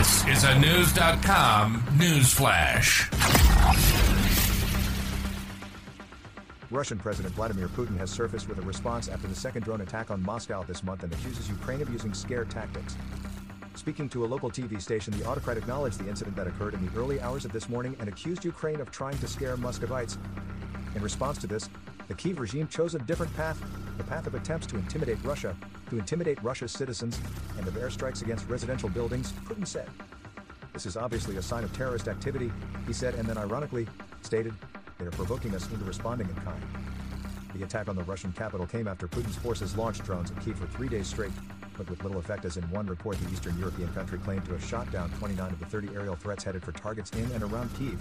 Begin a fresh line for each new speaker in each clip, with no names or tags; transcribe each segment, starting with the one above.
This is a Knewz.com news flash.
Russian President Vladimir Putin has surfaced with a response after the second drone attack on Moscow this month and accuses Ukraine of using scare tactics. Speaking to a local TV station, the autocrat acknowledged the incident that occurred in the early hours of this morning and accused Ukraine of trying to scare Muscovites. In response to this, the Kiev regime chose a different path, the path of attempts to intimidate Russia, to intimidate Russia's citizens, and of airstrikes against residential buildings, Putin said. This is obviously a sign of terrorist activity, he said, and then ironically stated, they are provoking us into responding in kind. The attack on the Russian capital came after Putin's forces launched drones at Kiev for three days straight, but with little effect as in one report the Eastern European country claimed to have shot down 29 of the 30 aerial threats headed for targets in and around Kiev.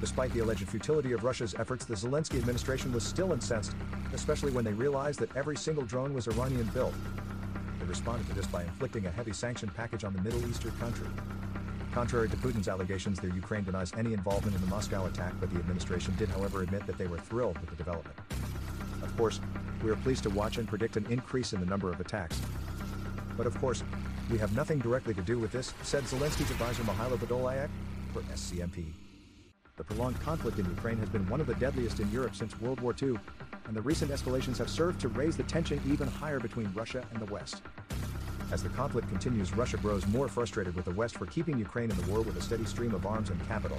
Despite the alleged futility of Russia's efforts, the Zelensky administration was still incensed, especially when they realized that every single drone was Iranian built. They responded to this by inflicting a heavy sanction package on the Middle Eastern country. Contrary to Putin's allegations, their Ukraine denies any involvement in the Moscow attack, but the administration did, however, admit that they were thrilled with the development. Of course, we are pleased to watch and predict an increase in the number of attacks. But of course, we have nothing directly to do with this, said Zelensky's advisor Mykhailo Podolyak for SCMP. The prolonged conflict in Ukraine has been one of the deadliest in Europe since World War II, and the recent escalations have served to raise the tension even higher between Russia and the West. As the conflict continues, Russia grows more frustrated with the West for keeping Ukraine in the war with a steady stream of arms and capital.